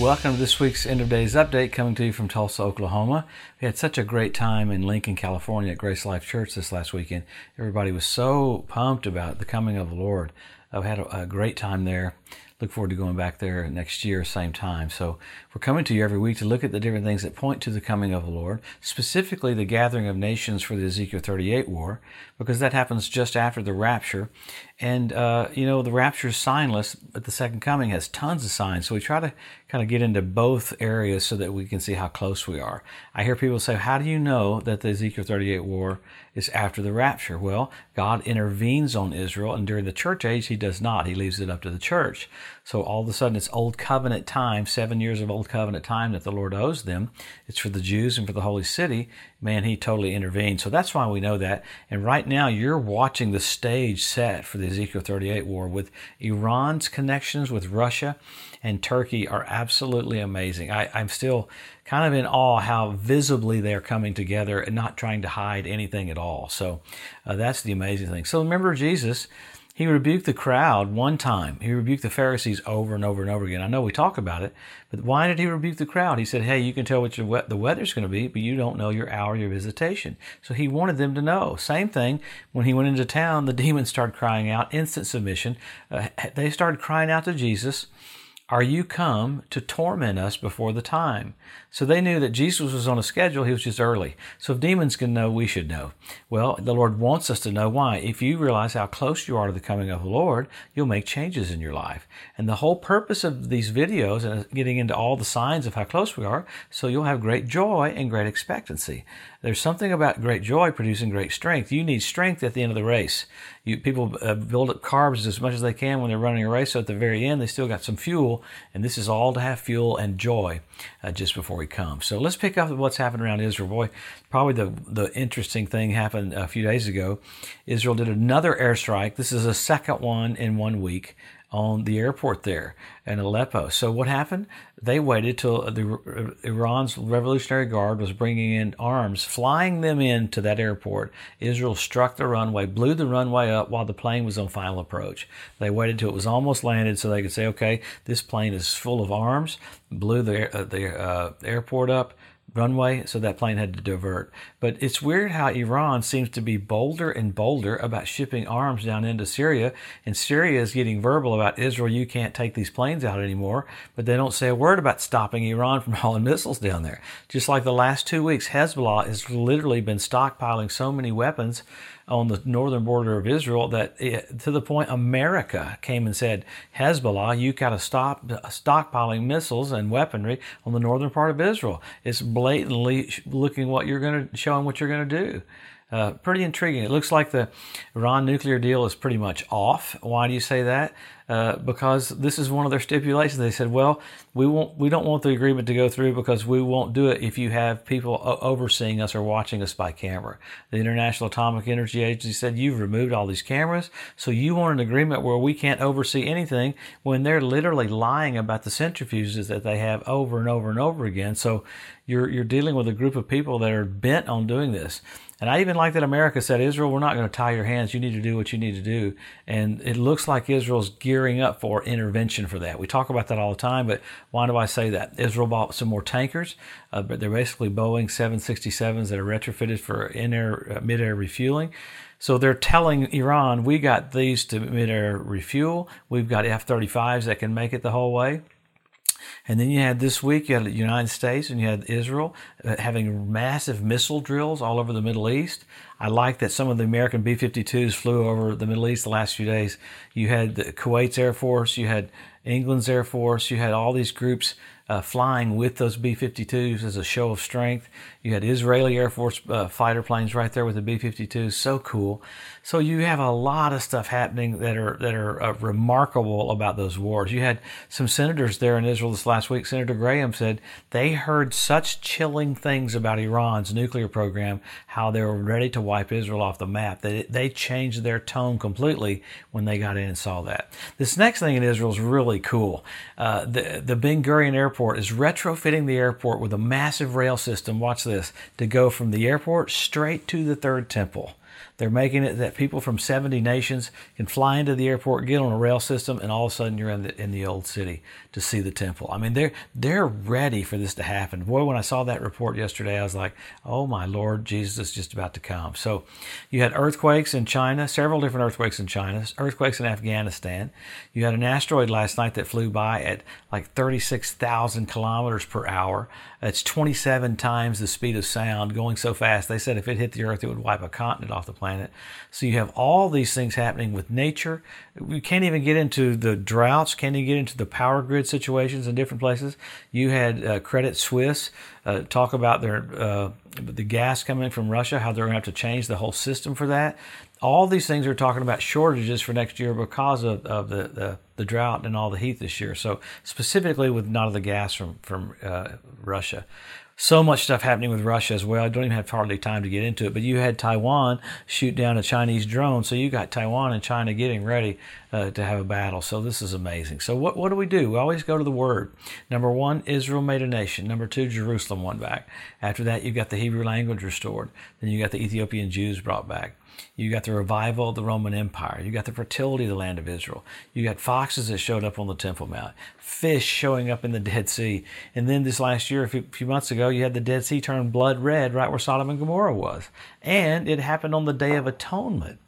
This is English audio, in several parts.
Welcome to this week's End of Days Update coming to you from Tulsa, Oklahoma. We had such a great time in Lincoln, California at Grace Life Church this last weekend. Everybody was so pumped about the coming of the Lord. I've had a, a great time there look forward to going back there next year, same time. So we're coming to you every week to look at the different things that point to the coming of the Lord, specifically the gathering of nations for the Ezekiel 38 war, because that happens just after the rapture. And, uh, you know, the rapture is signless, but the second coming has tons of signs. So we try to kind of get into both areas so that we can see how close we are. I hear people say, How do you know that the Ezekiel 38 war is after the rapture? Well, God intervenes on Israel, and during the church age, He does not. He leaves it up to the church. So all of a sudden, it's Old Covenant time, seven years of Old Covenant time that the Lord owes them. It's for the Jews and for the holy city. Man, He totally intervened. So that's why we know that. And right now, you're watching the stage set for the Ezekiel 38 war with Iran's connections with Russia and Turkey are absolutely amazing. I, I'm still kind of in awe how visibly they're coming together and not trying to hide anything at all. So uh, that's the amazing thing. So remember Jesus. He rebuked the crowd one time. He rebuked the Pharisees over and over and over again. I know we talk about it, but why did he rebuke the crowd? He said, Hey, you can tell what your, the weather's going to be, but you don't know your hour, your visitation. So he wanted them to know. Same thing when he went into town, the demons started crying out, instant submission. Uh, they started crying out to Jesus are you come to torment us before the time? So they knew that Jesus was on a schedule, he was just early. So if demons can know, we should know. Well, the Lord wants us to know why. If you realize how close you are to the coming of the Lord, you'll make changes in your life. And the whole purpose of these videos and getting into all the signs of how close we are, so you'll have great joy and great expectancy. There's something about great joy producing great strength. You need strength at the end of the race. You, people uh, build up carbs as much as they can when they're running a race. So at the very end, they still got some fuel, and this is all to have fuel and joy uh, just before he comes. So let's pick up what's happened around Israel. Boy, probably the the interesting thing happened a few days ago. Israel did another airstrike. This is a second one in one week on the airport there in Aleppo. So what happened? They waited till the Iran's Revolutionary Guard was bringing in arms, flying them into that airport. Israel struck the runway, blew the runway up while the plane was on final approach. They waited till it was almost landed so they could say, "Okay, this plane is full of arms." Blew the uh, the uh, airport up runway, so that plane had to divert. But it's weird how Iran seems to be bolder and bolder about shipping arms down into Syria, and Syria is getting verbal about Israel, you can't take these planes out anymore, but they don't say a word about stopping Iran from hauling missiles down there. Just like the last two weeks, Hezbollah has literally been stockpiling so many weapons on the northern border of Israel that it, to the point America came and said, Hezbollah, you got to stop uh, stockpiling missiles and weaponry on the northern part of Israel. It's blatantly looking what you're going to show showing what you're going to do. Uh, pretty intriguing. It looks like the Iran nuclear deal is pretty much off. Why do you say that? Uh, because this is one of their stipulations. They said, "Well, we won't, we don't want the agreement to go through because we won't do it if you have people overseeing us or watching us by camera." The International Atomic Energy Agency said, "You've removed all these cameras, so you want an agreement where we can't oversee anything when they're literally lying about the centrifuges that they have over and over and over again." So you're you're dealing with a group of people that are bent on doing this. And I even like that America said, Israel, we're not going to tie your hands. You need to do what you need to do. And it looks like Israel's gearing up for intervention for that. We talk about that all the time, but why do I say that? Israel bought some more tankers, uh, but they're basically Boeing 767s that are retrofitted for in-air, uh, mid-air refueling. So they're telling Iran, we got these to mid-air refuel. We've got F-35s that can make it the whole way. And then you had this week, you had the United States and you had Israel uh, having massive missile drills all over the Middle East. I like that some of the American B 52s flew over the Middle East the last few days. You had the Kuwait's Air Force, you had England's Air Force, you had all these groups uh, flying with those B 52s as a show of strength. You had Israeli Air Force uh, fighter planes right there with the B 52s. So cool. So you have a lot of stuff happening that are that are uh, remarkable about those wars. You had some senators there in Israel this last week. Senator Graham said they heard such chilling things about Iran's nuclear program, how they were ready to wipe Israel off the map. That they changed their tone completely when they got in and saw that. This next thing in Israel is really cool. Uh, the the Ben Gurion Airport is retrofitting the airport with a massive rail system. Watch this to go from the airport straight to the third temple. They're making it that people from 70 nations can fly into the airport, get on a rail system, and all of a sudden you're in the in the old city to see the temple. I mean, they're they're ready for this to happen. Boy, when I saw that report yesterday, I was like, oh my Lord, Jesus is just about to come. So, you had earthquakes in China, several different earthquakes in China, earthquakes in Afghanistan. You had an asteroid last night that flew by at like 36,000 kilometers per hour. It's 27 times the speed of sound, going so fast. They said if it hit the Earth, it would wipe a continent off the planet. So you have all these things happening with nature. We can't even get into the droughts, can't even get into the power grid situations in different places. You had uh, Credit Suisse uh, talk about their uh, the gas coming from Russia, how they're going to have to change the whole system for that. All these things are talking about shortages for next year because of, of the, the, the drought and all the heat this year. So specifically with none of the gas from from uh, Russia so much stuff happening with Russia as well. I don't even have hardly time to get into it. But you had Taiwan shoot down a Chinese drone, so you got Taiwan and China getting ready uh, to have a battle. So this is amazing. So what what do we do? We always go to the Word. Number one, Israel made a nation. Number two, Jerusalem won back. After that, you got the Hebrew language restored. Then you got the Ethiopian Jews brought back. You got the revival of the Roman Empire. You got the fertility of the land of Israel. You got foxes that showed up on the Temple Mount, fish showing up in the Dead Sea. And then this last year, a few, few months ago, you had the Dead Sea turn blood red right where Sodom and Gomorrah was. And it happened on the Day of Atonement.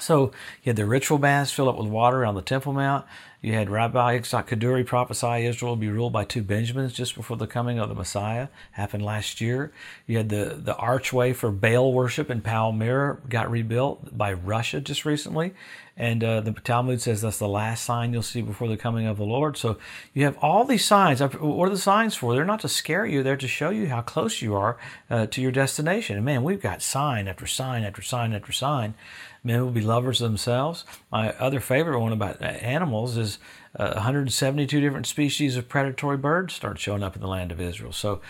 So you had the ritual baths filled up with water on the Temple Mount. You had Rabbi Yitzhak Kaduri prophesy Israel will be ruled by two Benjamins just before the coming of the Messiah. Happened last year. You had the, the archway for Baal worship in Palmyra got rebuilt by Russia just recently. And uh, the Talmud says that's the last sign you'll see before the coming of the Lord. So you have all these signs. What are the signs for? They're not to scare you, they're to show you how close you are uh, to your destination. And man, we've got sign after sign after sign after sign. Men will be lovers themselves. My other favorite one about animals is uh, 172 different species of predatory birds start showing up in the land of Israel. So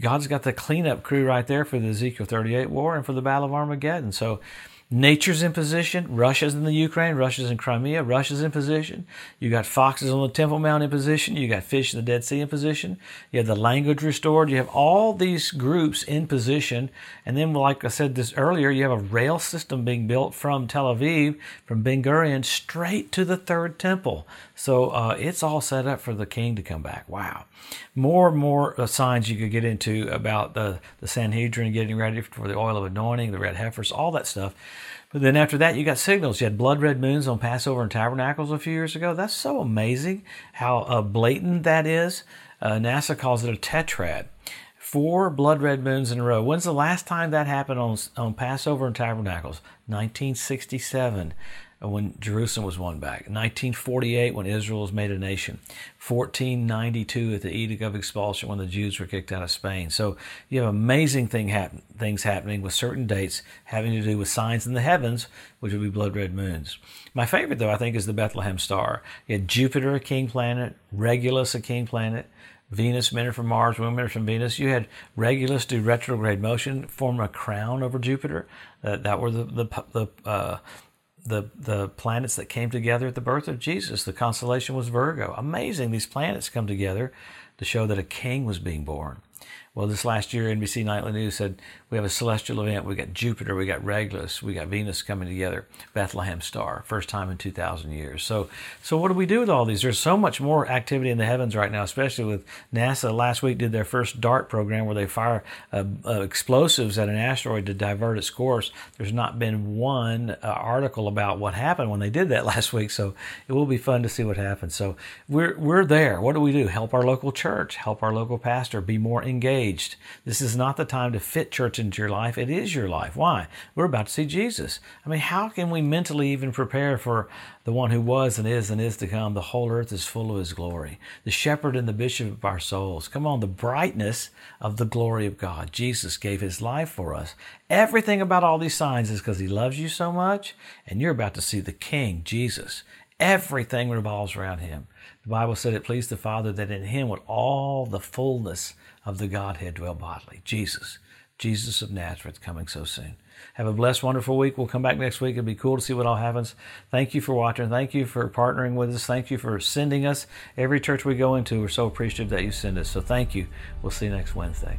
God's got the cleanup crew right there for the Ezekiel 38 war and for the Battle of Armageddon. So Nature's in position. Russia's in the Ukraine. Russia's in Crimea. Russia's in position. You got foxes on the Temple Mount in position. You got fish in the Dead Sea in position. You have the language restored. You have all these groups in position. And then, like I said this earlier, you have a rail system being built from Tel Aviv, from Ben Gurion, straight to the third temple. So uh, it's all set up for the king to come back. Wow. More and more uh, signs you could get into about the, the Sanhedrin getting ready for the oil of anointing, the red heifers, all that stuff. Then after that, you got signals. You had blood red moons on Passover and Tabernacles a few years ago. That's so amazing how uh, blatant that is. Uh, NASA calls it a tetrad. Four blood red moons in a row. When's the last time that happened on, on Passover and Tabernacles? 1967 when Jerusalem was won back, 1948 when Israel was made a nation, 1492 at the Edict of Expulsion when the Jews were kicked out of Spain. So you have amazing thing happen, things happening with certain dates having to do with signs in the heavens, which would be blood red moons. My favorite, though, I think, is the Bethlehem star. You had Jupiter, a king planet, Regulus, a king planet, Venus, men are from Mars, women are from Venus. You had Regulus do retrograde motion, form a crown over Jupiter. Uh, that were the the, the uh, the the planets that came together at the birth of Jesus. The constellation was Virgo. Amazing, these planets come together to show that a king was being born. Well, this last year, NBC Nightly News said we have a celestial event. We got Jupiter, we got Regulus, we got Venus coming together. Bethlehem star, first time in 2,000 years. So, so what do we do with all these? There's so much more activity in the heavens right now, especially with NASA. Last week did their first DART program where they fire uh, uh, explosives at an asteroid to divert its course. There's not been one uh, article about what happened when they did that last week. So it will be fun to see what happens. So we're we're there. What do we do? Help our local church, help our local pastor be more engaged engaged. This is not the time to fit church into your life. It is your life. Why? We're about to see Jesus. I mean, how can we mentally even prepare for the one who was and is and is to come? The whole earth is full of his glory. The shepherd and the bishop of our souls. Come on, the brightness of the glory of God. Jesus gave his life for us. Everything about all these signs is because he loves you so much, and you're about to see the King, Jesus. Everything revolves around him. The Bible said it pleased the Father that in him would all the fullness of the Godhead dwell bodily. Jesus, Jesus of Nazareth, coming so soon. Have a blessed, wonderful week. We'll come back next week. It'll be cool to see what all happens. Thank you for watching. Thank you for partnering with us. Thank you for sending us. Every church we go into, we're so appreciative that you send us. So thank you. We'll see you next Wednesday.